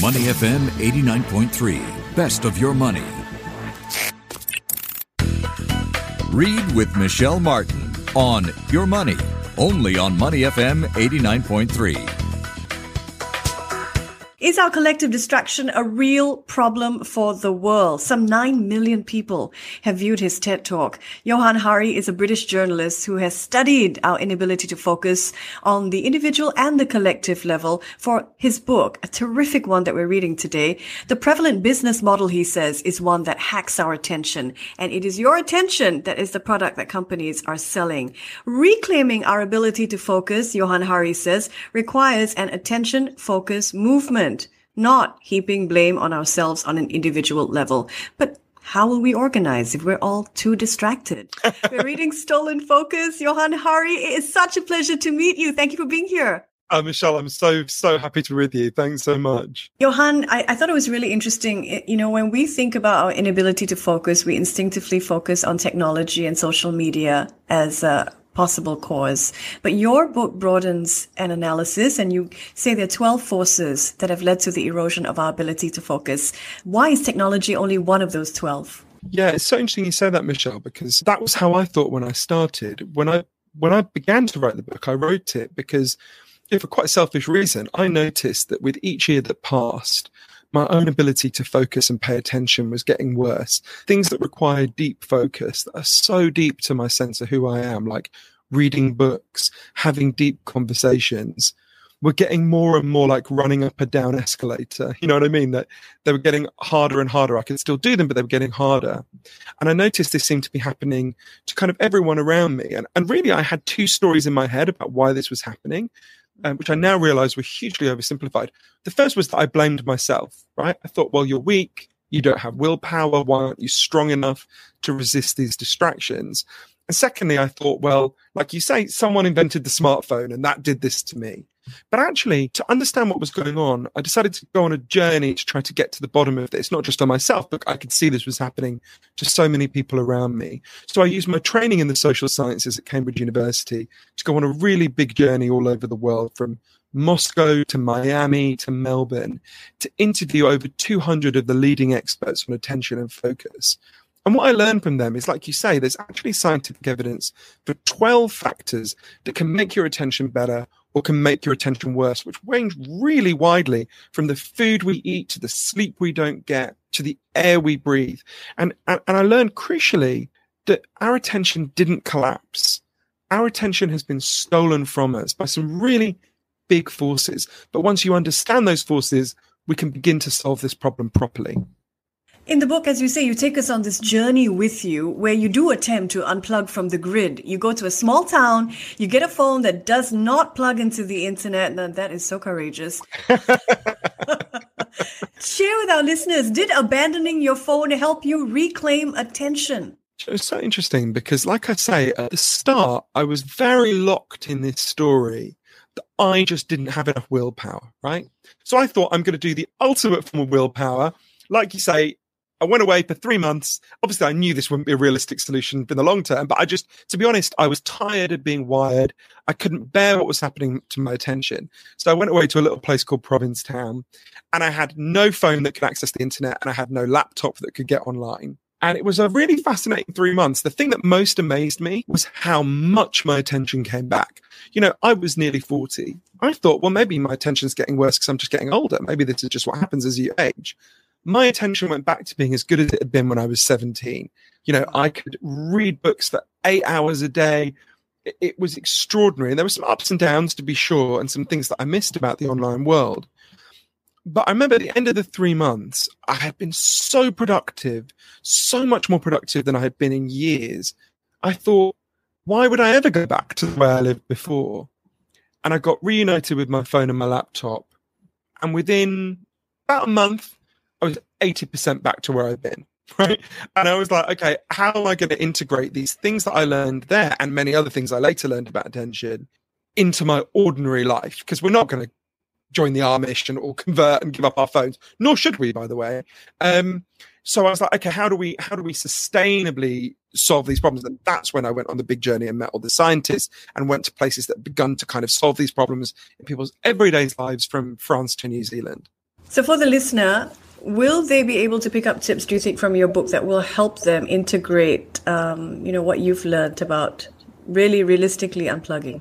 Money FM 89.3, best of your money. Read with Michelle Martin on Your Money, only on Money FM 89.3. Is our collective distraction a real problem for the world? Some 9 million people have viewed his TED talk. Johann Hari is a British journalist who has studied our inability to focus on the individual and the collective level for his book, a terrific one that we're reading today. The prevalent business model, he says, is one that hacks our attention. And it is your attention that is the product that companies are selling. Reclaiming our ability to focus, Johann Hari says, requires an attention focus movement not heaping blame on ourselves on an individual level. But how will we organize if we're all too distracted? we're reading Stolen Focus. Johann Hari, it is such a pleasure to meet you. Thank you for being here. Uh, Michelle, I'm so, so happy to be with you. Thanks so much. Johann, I, I, thought it was really interesting. You know, when we think about our inability to focus, we instinctively focus on technology and social media as a possible cause. But your book broadens an analysis and you say there are 12 forces that have led to the erosion of our ability to focus. Why is technology only one of those 12? Yeah, it's so interesting you say that, Michelle, because that was how I thought when I started. When I when I began to write the book, I wrote it because for quite a selfish reason, I noticed that with each year that passed, my own ability to focus and pay attention was getting worse. Things that require deep focus that are so deep to my sense of who I am, like reading books, having deep conversations, were getting more and more like running up a down escalator. You know what I mean? That they were getting harder and harder. I could still do them, but they were getting harder. And I noticed this seemed to be happening to kind of everyone around me. And, and really, I had two stories in my head about why this was happening um, which I now realize were hugely oversimplified. The first was that I blamed myself, right? I thought, well, you're weak. You don't have willpower. Why aren't you strong enough to resist these distractions? And secondly, I thought, well, like you say, someone invented the smartphone and that did this to me. But actually, to understand what was going on, I decided to go on a journey to try to get to the bottom of this, not just on myself, but I could see this was happening to so many people around me. So I used my training in the social sciences at Cambridge University to go on a really big journey all over the world from Moscow to Miami to Melbourne to interview over 200 of the leading experts on attention and focus. And what I learned from them is, like you say, there's actually scientific evidence for 12 factors that can make your attention better or can make your attention worse, which range really widely from the food we eat to the sleep we don't get to the air we breathe. And, and, and I learned crucially that our attention didn't collapse. Our attention has been stolen from us by some really big forces. But once you understand those forces, we can begin to solve this problem properly. In the book, as you say, you take us on this journey with you where you do attempt to unplug from the grid. You go to a small town, you get a phone that does not plug into the internet. Now, that is so courageous. Share with our listeners did abandoning your phone help you reclaim attention? It's so interesting because, like I say, at the start, I was very locked in this story that I just didn't have enough willpower, right? So I thought I'm going to do the ultimate form of willpower. Like you say, I went away for three months. Obviously, I knew this wouldn't be a realistic solution in the long term, but I just, to be honest, I was tired of being wired. I couldn't bear what was happening to my attention. So I went away to a little place called Provincetown and I had no phone that could access the internet and I had no laptop that could get online. And it was a really fascinating three months. The thing that most amazed me was how much my attention came back. You know, I was nearly 40. I thought, well, maybe my attention's getting worse because I'm just getting older. Maybe this is just what happens as you age my attention went back to being as good as it had been when I was 17. You know, I could read books for eight hours a day. It, it was extraordinary. And there were some ups and downs, to be sure, and some things that I missed about the online world. But I remember at the end of the three months, I had been so productive, so much more productive than I had been in years. I thought, why would I ever go back to the way I lived before? And I got reunited with my phone and my laptop. And within about a month, 80% back to where I've been. Right. And I was like, okay, how am I going to integrate these things that I learned there and many other things I later learned about attention into my ordinary life? Because we're not going to join the Amish and or convert and give up our phones, nor should we, by the way. Um, so I was like, okay, how do we how do we sustainably solve these problems? And that's when I went on the big journey and met all the scientists and went to places that begun to kind of solve these problems in people's everyday lives from France to New Zealand. So, for the listener, will they be able to pick up tips, do you think, from your book that will help them integrate, um, you know, what you've learned about really realistically unplugging?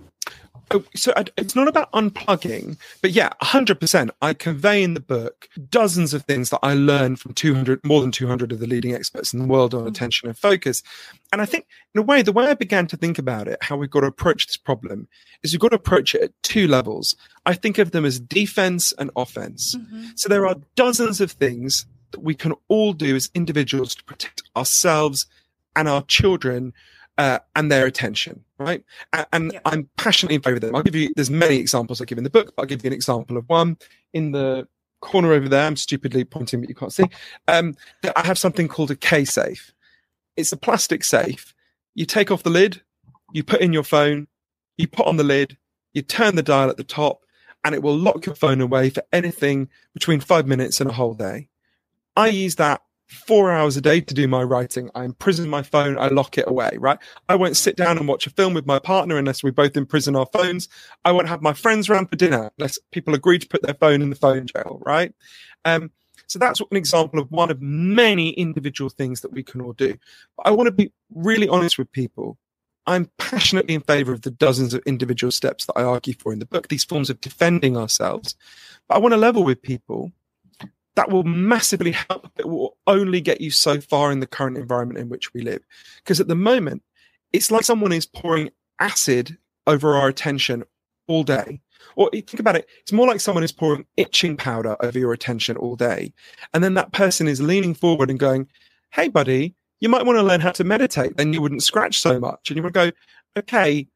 Oh, so it's not about unplugging, but yeah, 100%. I convey in the book dozens of things that I learned from 200, more than 200 of the leading experts in the world on mm. attention and focus. And I think, in a way, the way I began to think about it, how we've got to approach this problem, is we've got to approach it at two levels. I think of them as defense and offense. Mm-hmm. So there are dozens of things that we can all do as individuals to protect ourselves and our children uh, and their attention, right? And, and yeah. I'm passionately in favor of them. I'll give you, there's many examples I give in the book, but I'll give you an example of one in the corner over there. I'm stupidly pointing, but you can't see. Um, I have something called a K safe. It's a plastic safe. You take off the lid, you put in your phone, you put on the lid, you turn the dial at the top, and it will lock your phone away for anything between five minutes and a whole day. I use that four hours a day to do my writing. I imprison my phone, I lock it away, right? I won't sit down and watch a film with my partner unless we both imprison our phones. I won't have my friends around for dinner unless people agree to put their phone in the phone jail, right? Um, so that's an example of one of many individual things that we can all do. But I want to be really honest with people. I'm passionately in favor of the dozens of individual steps that I argue for in the book, these forms of defending ourselves. But I want to level with people that will massively help. Only get you so far in the current environment in which we live. Because at the moment, it's like someone is pouring acid over our attention all day. Or think about it, it's more like someone is pouring itching powder over your attention all day. And then that person is leaning forward and going, Hey, buddy, you might want to learn how to meditate. Then you wouldn't scratch so much. And you would go, Okay,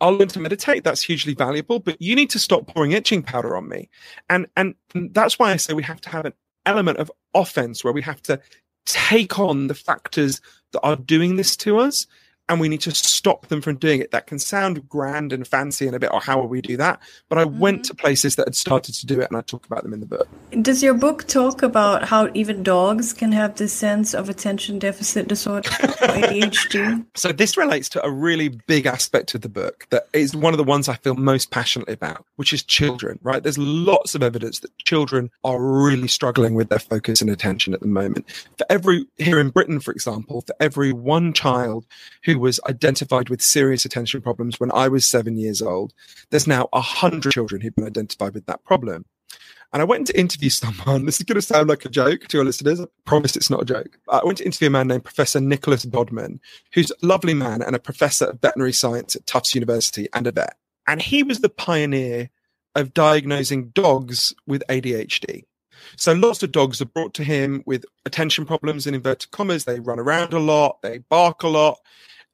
I'll learn to meditate. That's hugely valuable, but you need to stop pouring itching powder on me. And, and that's why I say we have to have an element of offense where we have to take on the factors that are doing this to us and we need to stop them from doing it. That can sound grand and fancy and a bit, oh, how will we do that? But I mm-hmm. went to places that had started to do it and I talk about them in the book. Does your book talk about how even dogs can have this sense of attention deficit disorder, ADHD? So this relates to a really big aspect of the book that is one of the ones I feel most passionately about, which is children, right? There's lots of evidence that children are really struggling with their focus and attention at the moment. For every, here in Britain, for example, for every one child who was identified with serious attention problems when I was seven years old. There's now a hundred children who've been identified with that problem. And I went to interview someone. This is going to sound like a joke to your listeners. I promise it's not a joke. I went to interview a man named Professor Nicholas Dodman, who's a lovely man and a professor of veterinary science at Tufts University and a vet. And he was the pioneer of diagnosing dogs with ADHD. So lots of dogs are brought to him with attention problems in inverted commas. They run around a lot, they bark a lot.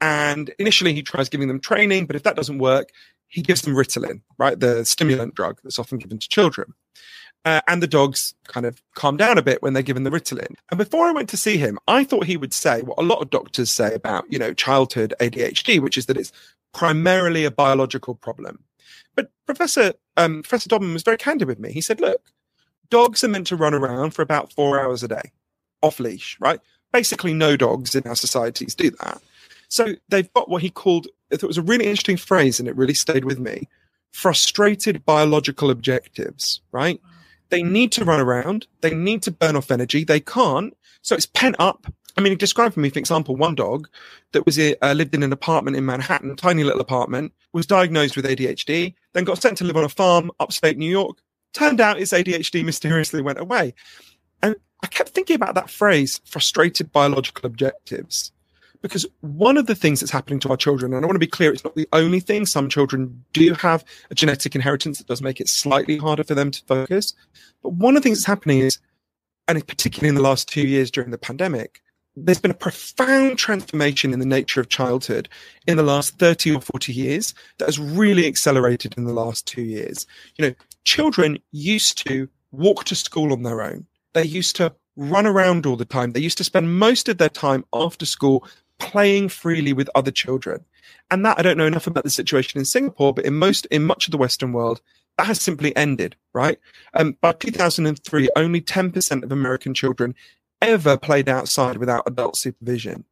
And initially, he tries giving them training, but if that doesn't work, he gives them Ritalin, right? The stimulant drug that's often given to children. Uh, and the dogs kind of calm down a bit when they're given the Ritalin. And before I went to see him, I thought he would say what a lot of doctors say about, you know, childhood ADHD, which is that it's primarily a biological problem. But Professor um, Professor Dodman was very candid with me. He said, "Look, dogs are meant to run around for about four hours a day, off leash, right? Basically, no dogs in our societies do that. So they've got what he called, I thought it was a really interesting phrase and it really stayed with me frustrated biological objectives, right? They need to run around. They need to burn off energy. They can't. So it's pent up. I mean, he described for me, for example, one dog that was uh, lived in an apartment in Manhattan, tiny little apartment, was diagnosed with ADHD, then got sent to live on a farm upstate New York. Turned out his ADHD mysteriously went away. And I kept thinking about that phrase, frustrated biological objectives because one of the things that's happening to our children, and I want to be clear, it's not the only thing. Some children do have a genetic inheritance that does make it slightly harder for them to focus. But one of the things that's happening is, and particularly in the last two years during the pandemic, there's been a profound transformation in the nature of childhood in the last 30 or 40 years that has really accelerated in the last two years. You know, children used to walk to school on their own. They used to run around all the time. They used to spend most of their time after school playing freely with other children. And that I don't know enough about the situation in Singapore, but in most in much of the Western world, that has simply ended, right? Um, by 2003, only 10% of American children ever played outside without adult supervision.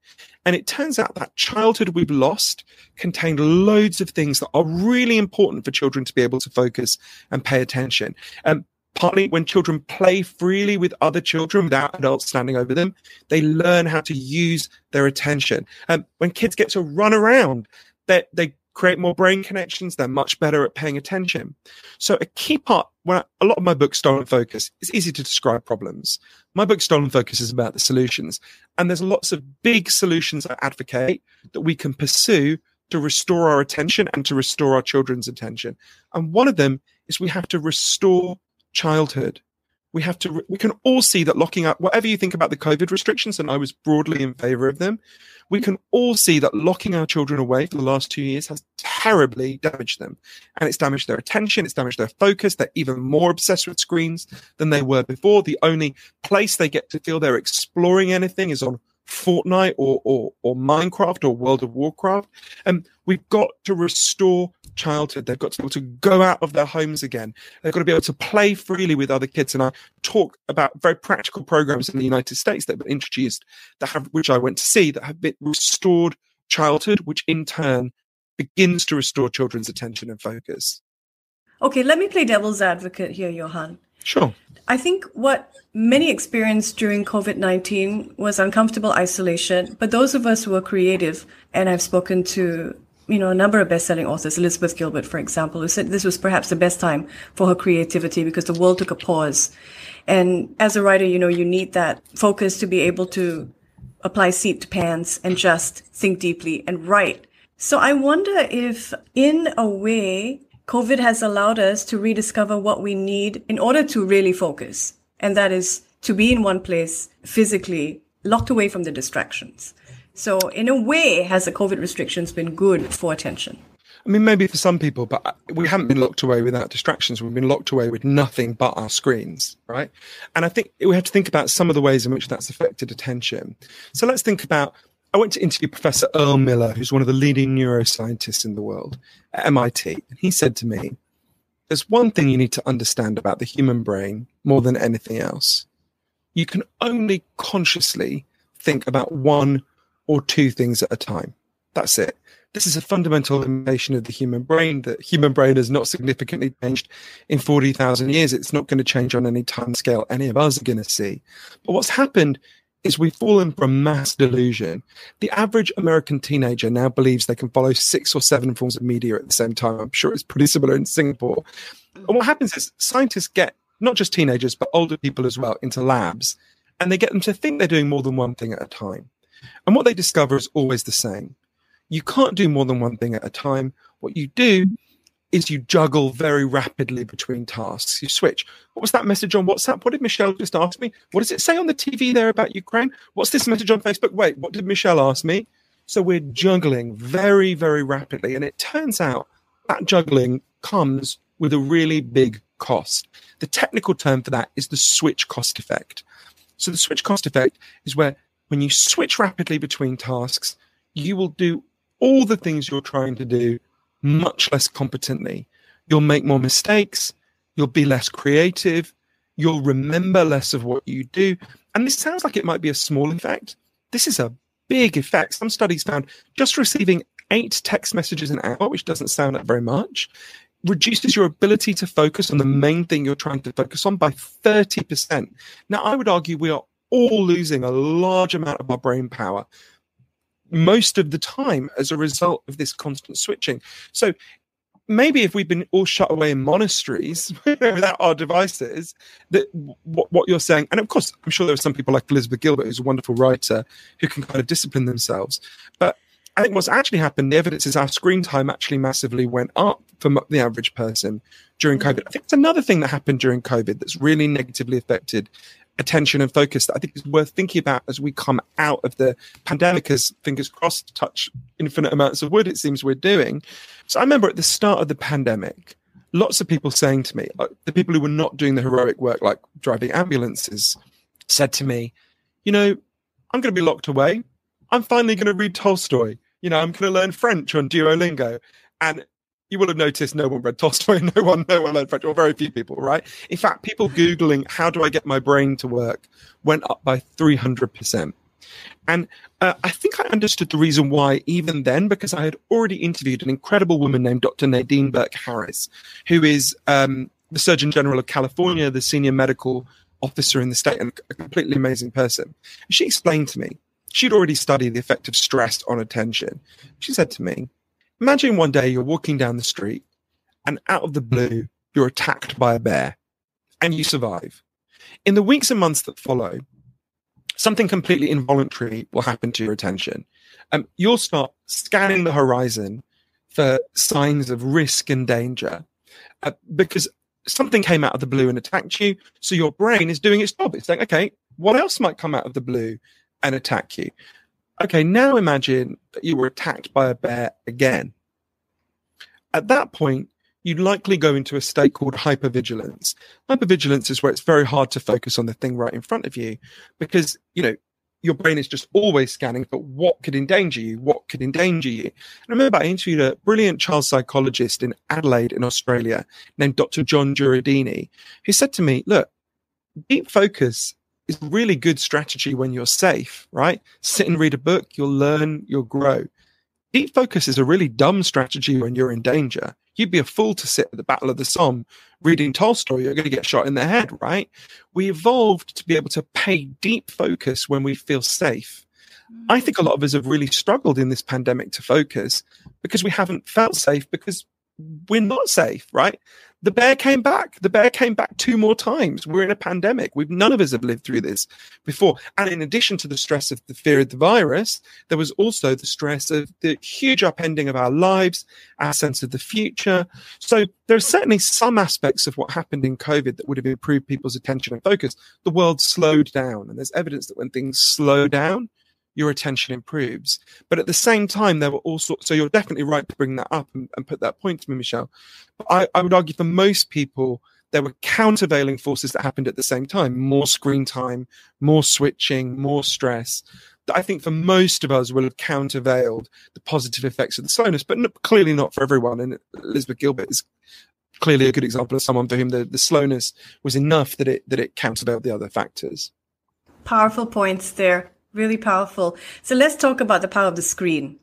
And it turns out that childhood we've lost contained loads of things that are really important for children to be able to focus and pay attention. Um, partly when children play freely with other children without adults standing over them, they learn how to use their attention. And um, when kids get to run around, they, they create more brain connections. They're much better at paying attention. So a key part, when I, a lot of my book, Stolen Focus, is easy to describe problems. My book, Stolen Focus, is about the solutions. And there's lots of big solutions I advocate that we can pursue to restore our attention and to restore our children's attention. And one of them is we have to restore childhood. We have to, we can all see that locking up, whatever you think about the COVID restrictions, and I was broadly in favor of them, we can all see that locking our children away for the last two years has terribly damaged them. And it's damaged their attention, it's damaged their focus. They're even more obsessed with screens than they were before. The only place they get to feel they're exploring anything is on Fortnite or, or, or Minecraft or World of Warcraft. And we've got to restore childhood. They've got to be able to go out of their homes again. They've got to be able to play freely with other kids. And I talk about very practical programs in the United States that have been introduced that have, which I went to see, that have been restored childhood, which in turn begins to restore children's attention and focus. Okay, let me play devil's advocate here, Johann. Sure. I think what many experienced during COVID 19 was uncomfortable isolation. But those of us who are creative, and I've spoken to you know, a number of best-selling authors, Elizabeth Gilbert, for example, who said this was perhaps the best time for her creativity because the world took a pause. And as a writer, you know, you need that focus to be able to apply seat to pants and just think deeply and write. So I wonder if in a way, COVID has allowed us to rediscover what we need in order to really focus. And that is to be in one place physically, locked away from the distractions. So, in a way, has the COVID restrictions been good for attention? I mean, maybe for some people, but uh, we haven't been locked away without distractions. We've been locked away with nothing but our screens, right? And I think we have to think about some of the ways in which that's affected attention. So let's think about. I went to interview Professor Earl Miller, who's one of the leading neuroscientists in the world at MIT. And he said to me, There's one thing you need to understand about the human brain more than anything else. You can only consciously think about one or two things at a time. That's it. This is a fundamental limitation of the human brain. The human brain has not significantly changed in 40,000 years. It's not going to change on any time scale any of us are going to see. But what's happened is we've fallen from mass delusion. The average American teenager now believes they can follow six or seven forms of media at the same time. I'm sure it's pretty similar in Singapore. And what happens is scientists get not just teenagers, but older people as well into labs, and they get them to think they're doing more than one thing at a time. And what they discover is always the same. You can't do more than one thing at a time. What you do is you juggle very rapidly between tasks. You switch. What was that message on WhatsApp? What did Michelle just ask me? What does it say on the TV there about Ukraine? What's this message on Facebook? Wait, what did Michelle ask me? So we're juggling very, very rapidly. And it turns out that juggling comes with a really big cost. The technical term for that is the switch cost effect. So the switch cost effect is where when you switch rapidly between tasks, you will do all the things you're trying to do much less competently. You'll make more mistakes. You'll be less creative. You'll remember less of what you do. And this sounds like it might be a small effect. This is a big effect. Some studies found just receiving eight text messages an hour, which doesn't sound like very much, reduces your ability to focus on the main thing you're trying to focus on by 30%. Now, I would argue we are all losing a large amount of our brain power most of the time as a result of this constant switching. So maybe if we've been all shut away in monasteries without our devices, that what, what you're saying, and of course, I'm sure there are some people like Elizabeth Gilbert, who's a wonderful writer, who can kind of discipline themselves. But I think what's actually happened, the evidence is our screen time actually massively went up for the average person during COVID. I think it's another thing that happened during COVID that's really negatively affected attention and focus that I think is worth thinking about as we come out of the pandemic as fingers crossed touch infinite amounts of wood it seems we're doing. So I remember at the start of the pandemic, lots of people saying to me, uh, the people who were not doing the heroic work like driving ambulances said to me, you know, I'm going to be locked away. I'm finally going to read Tolstoy. You know, I'm going to learn French on Duolingo. And you will have noticed no one read Tolstoy, no one, no one learned French, or very few people, right? In fact, people Googling, how do I get my brain to work, went up by 300%. And uh, I think I understood the reason why even then, because I had already interviewed an incredible woman named Dr. Nadine Burke Harris, who is um, the Surgeon General of California, the senior medical officer in the state, and a completely amazing person. she explained to me, she'd already studied the effect of stress on attention. She said to me, Imagine one day you're walking down the street and out of the blue, you're attacked by a bear and you survive. In the weeks and months that follow, something completely involuntary will happen to your attention. Um, you'll start scanning the horizon for signs of risk and danger uh, because something came out of the blue and attacked you. So your brain is doing its job. It's saying, okay, what else might come out of the blue and attack you? Okay, now imagine that you were attacked by a bear again. At that point, you'd likely go into a state called hypervigilance. Hypervigilance is where it's very hard to focus on the thing right in front of you because, you know, your brain is just always scanning for what could endanger you, what could endanger you. And I remember I interviewed a brilliant child psychologist in Adelaide in Australia named Dr. John Jureidini, who said to me, look, deep focus is a really good strategy when you're safe, right? Sit and read a book, you'll learn, you'll grow. Deep focus is a really dumb strategy when you're in danger. You'd be a fool to sit at the Battle of the Somme reading Tolstoy. You're going to get shot in the head, right? We evolved to be able to pay deep focus when we feel safe. Mm. I think a lot of us have really struggled in this pandemic to focus because we haven't felt safe because we're not safe, right? The bear came back. The bear came back two more times. We're in a pandemic. We've none of us have lived through this before. And in addition to the stress of the fear of the virus, there was also the stress of the huge upending of our lives, our sense of the future. So there are certainly some aspects of what happened in COVID that would have improved people's attention and focus. The world slowed down, and there's evidence that when things slow down, your attention improves. But at the same time, there were also, so you're definitely right to bring that up and, and put that point to me, Michelle. But I, I would argue for most people, there were countervailing forces that happened at the same time more screen time, more switching, more stress. That I think for most of us will have countervailed the positive effects of the slowness, but no, clearly not for everyone. And Elizabeth Gilbert is clearly a good example of someone for whom the, the slowness was enough that it that it countervailed the other factors. Powerful points there. Really powerful. So let's talk about the power of the screen.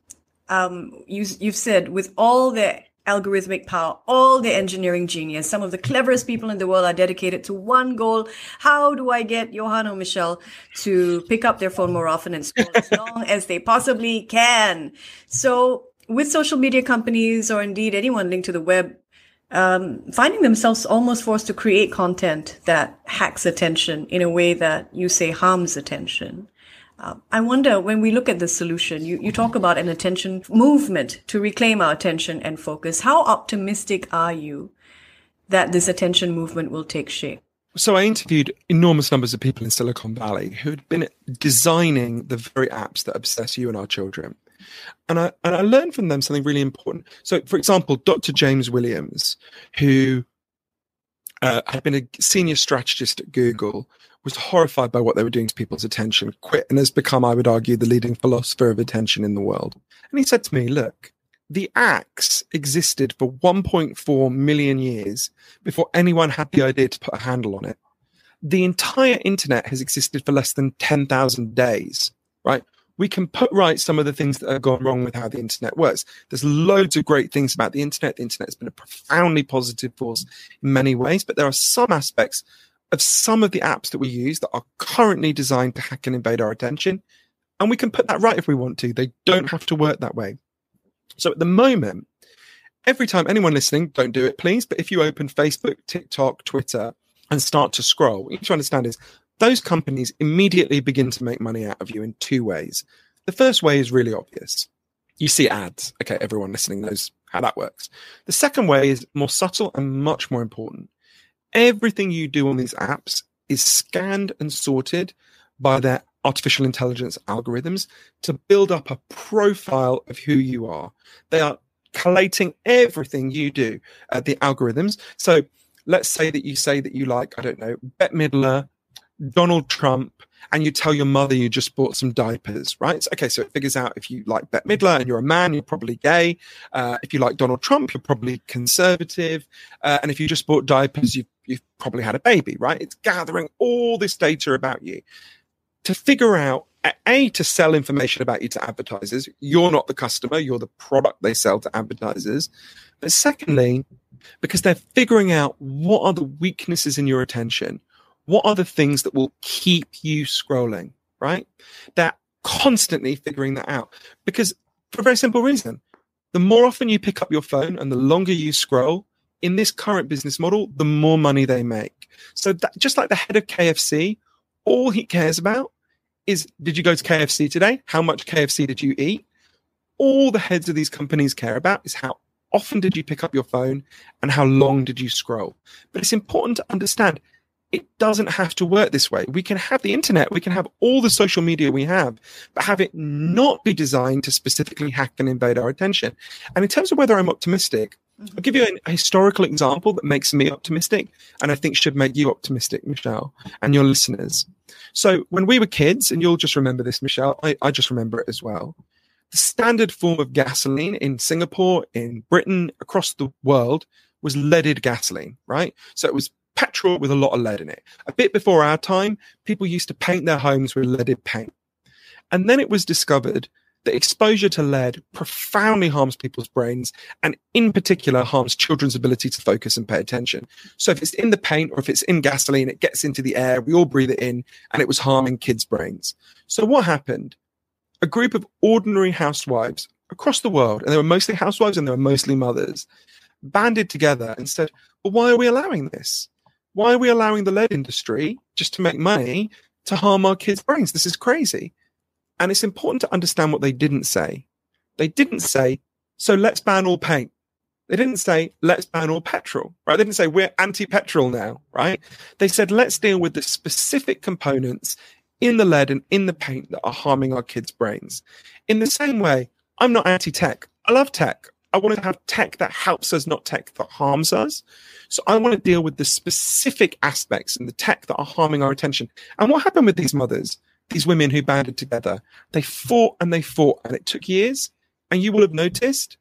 Um, you, you've said with all the algorithmic power, all the engineering genius, some of the cleverest people in the world are dedicated to one goal. How do I get Johann or Michelle to pick up their phone more often and scroll as long as they possibly can? So with social media companies or indeed anyone linked to the web, um, finding themselves almost forced to create content that hacks attention in a way that you say harms attention. I wonder when we look at the solution, you, you talk about an attention movement to reclaim our attention and focus. How optimistic are you that this attention movement will take shape? So I interviewed enormous numbers of people in Silicon Valley who had been designing the very apps that obsess you and our children. And I and I learned from them something really important. So, for example, Dr. James Williams, who uh, had been a senior strategist at Google, was horrified by what they were doing to people's attention, quit, and has become, I would argue, the leading philosopher of attention in the world. And he said to me, Look, the axe existed for 1.4 million years before anyone had the idea to put a handle on it. The entire internet has existed for less than 10,000 days, right? we can put right some of the things that have gone wrong with how the internet works. There's loads of great things about the internet. The internet has been a profoundly positive force in many ways, but there are some aspects of some of the apps that we use that are currently designed to hack and invade our attention. And we can put that right if we want to. They don't have to work that way. So at the moment, every time anyone listening, don't do it, please. But if you open Facebook, TikTok, Twitter, and start to scroll, what you need to understand is those companies immediately begin to make money out of you in two ways. The first way is really obvious. You see ads. Okay, everyone listening knows how that works. The second way is more subtle and much more important. Everything you do on these apps is scanned and sorted by their artificial intelligence algorithms to build up a profile of who you are. They are collating everything you do, at the algorithms. So let's say that you say that you like, I don't know, Bette Midler, Donald Trump and you tell your mother you just bought some diapers, right? okay, so it figures out if you like Bette Midler and you're a man, you're probably gay. Uh, if you like Donald Trump, you're probably conservative. Uh, and if you just bought diapers, you've, you've probably had a baby, right? It's gathering all this data about you to figure out a to sell information about you to advertisers. You're not the customer; you're the product they sell to advertisers. But secondly, because they're figuring out what are the weaknesses in your attention, what are the things that will keep you scrolling, right? They're constantly figuring that out because for a very simple reason. The more often you pick up your phone and the longer you scroll in this current business model, the more money they make. So that, just like the head of KFC, all he cares about is did you go to KFC today? How much KFC did you eat? All the heads of these companies care about is how often did you pick up your phone and how long did you scroll? But it's important to understand it doesn't have to work this way. We can have the internet, we can have all the social media we have, but have it not be designed to specifically hack and invade our attention. And in terms of whether I'm optimistic, mm-hmm. I'll give you a historical example that makes me optimistic and I think should make you optimistic, Michelle, and your listeners. So when we were kids, and you'll just remember this, Michelle, I, I just remember it as well. The standard form of gasoline in Singapore, in Britain, across the world was leaded gasoline, right? So it was petrol with a lot of lead in it. A bit before our time, people used to paint their homes with leaded paint. And then it was discovered that exposure to lead profoundly harms people's brains and in particular harms children's ability to focus and pay attention. So if it's in the paint or if it's in gasoline, it gets into the air, we all breathe it in and it was harming kids' brains. So what happened? A group of ordinary housewives across the world, and they were mostly housewives and they were mostly mothers, banded together and said, well, why are we allowing this? Why are we allowing the lead industry just to make money to harm our kids' brains? This is crazy. And it's important to understand what they didn't say. They didn't say, so let's ban all paint. They didn't say, let's ban all petrol, right? They didn't say, we're anti petrol now, right? They said, let's deal with the specific components in the lead and in the paint that are harming our kids' brains. In the same way, I'm not anti tech. I love tech. I want to have tech that helps us, not tech that harms us. So I want to deal with the specific aspects and the tech that are harming our attention. And what happened with these mothers, these women who banded together? They fought and they fought, and it took years. And you will have noticed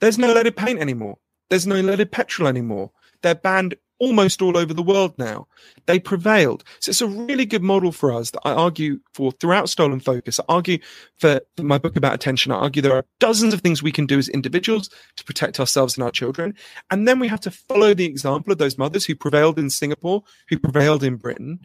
there's no leaded paint anymore. There's no leaded petrol anymore. They're banned almost all over the world now. They prevailed. So it's a really good model for us that I argue for throughout Stolen Focus. I argue for, my book about attention. I argue there are dozens of things we can do as individuals to protect ourselves and our children. And then we have to follow the example of those mothers who prevailed in Singapore, who prevailed in Britain,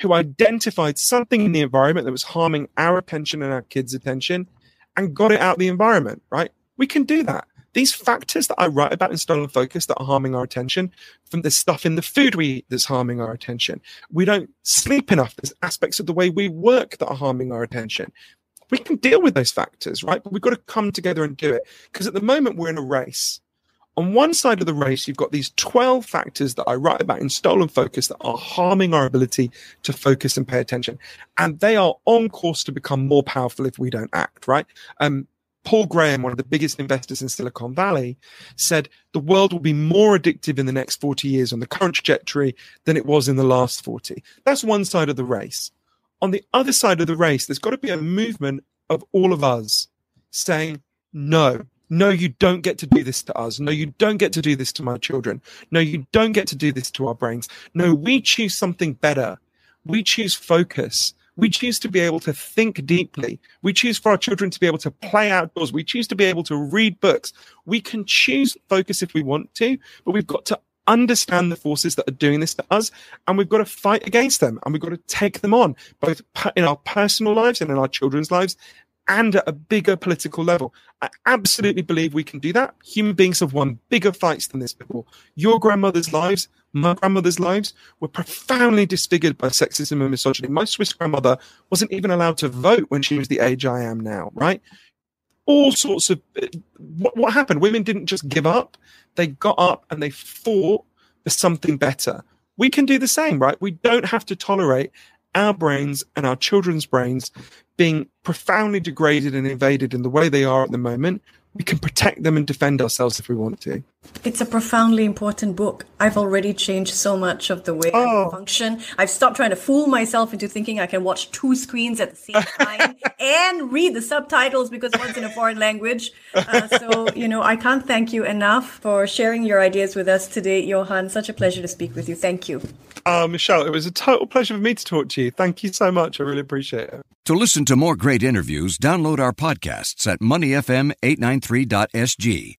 who identified something in the environment that was harming our attention and our kids' attention and got it out of the environment, right? We can do that. These factors that I write about in Stolen Focus that are harming our attention, from the stuff in the food we eat that's harming our attention. We don't sleep enough. There's aspects of the way we work that are harming our attention. We can deal with those factors, right? But we've got to come together and do it. Because at the moment, we're in a race. On one side of the race, you've got these 12 factors that I write about in Stolen Focus that are harming our ability to focus and pay attention. And they are on course to become more powerful if we don't act, right? Um, Paul Graham, one of the biggest investors in Silicon Valley, said the world will be more addictive in the next 40 years on the current trajectory than it was in the last 40. That's one side of the race. On the other side of the race, there's got to be a movement of all of us saying, no, no, you don't get to do this to us. No, you don't get to do this to my children. No, you don't get to do this to our brains. No, we choose something better. We choose focus. We choose to be able to think deeply. We choose for our children to be able to play outdoors. We choose to be able to read books. We can choose focus if we want to, but we've got to understand the forces that are doing this to us and we've got to fight against them and we've got to take them on both in our personal lives and in our children's lives and at a bigger political level. I absolutely believe we can do that. Human beings have won bigger fights than this before. Your grandmother's lives my grandmother's lives were profoundly disfigured by sexism and misogyny. My Swiss grandmother wasn't even allowed to vote when she was the age I am now, right? All sorts of what, what happened? Women didn't just give up, they got up and they fought for something better. We can do the same, right? We don't have to tolerate our brains and our children's brains being profoundly degraded and invaded in the way they are at the moment we can protect them and defend ourselves if we want to. It's a profoundly important book. I've already changed so much of the way oh. I function. I've stopped trying to fool myself into thinking I can watch two screens at the same time and read the subtitles because one's in a foreign language. Uh, so, you know, I can't thank you enough for sharing your ideas with us today, Johann. Such a pleasure to speak with you. Thank you. Uh, Michelle, it was a total pleasure for me to talk to you. Thank you so much. I really appreciate it. To listen to more great interviews, download our podcasts at moneyfm893.sg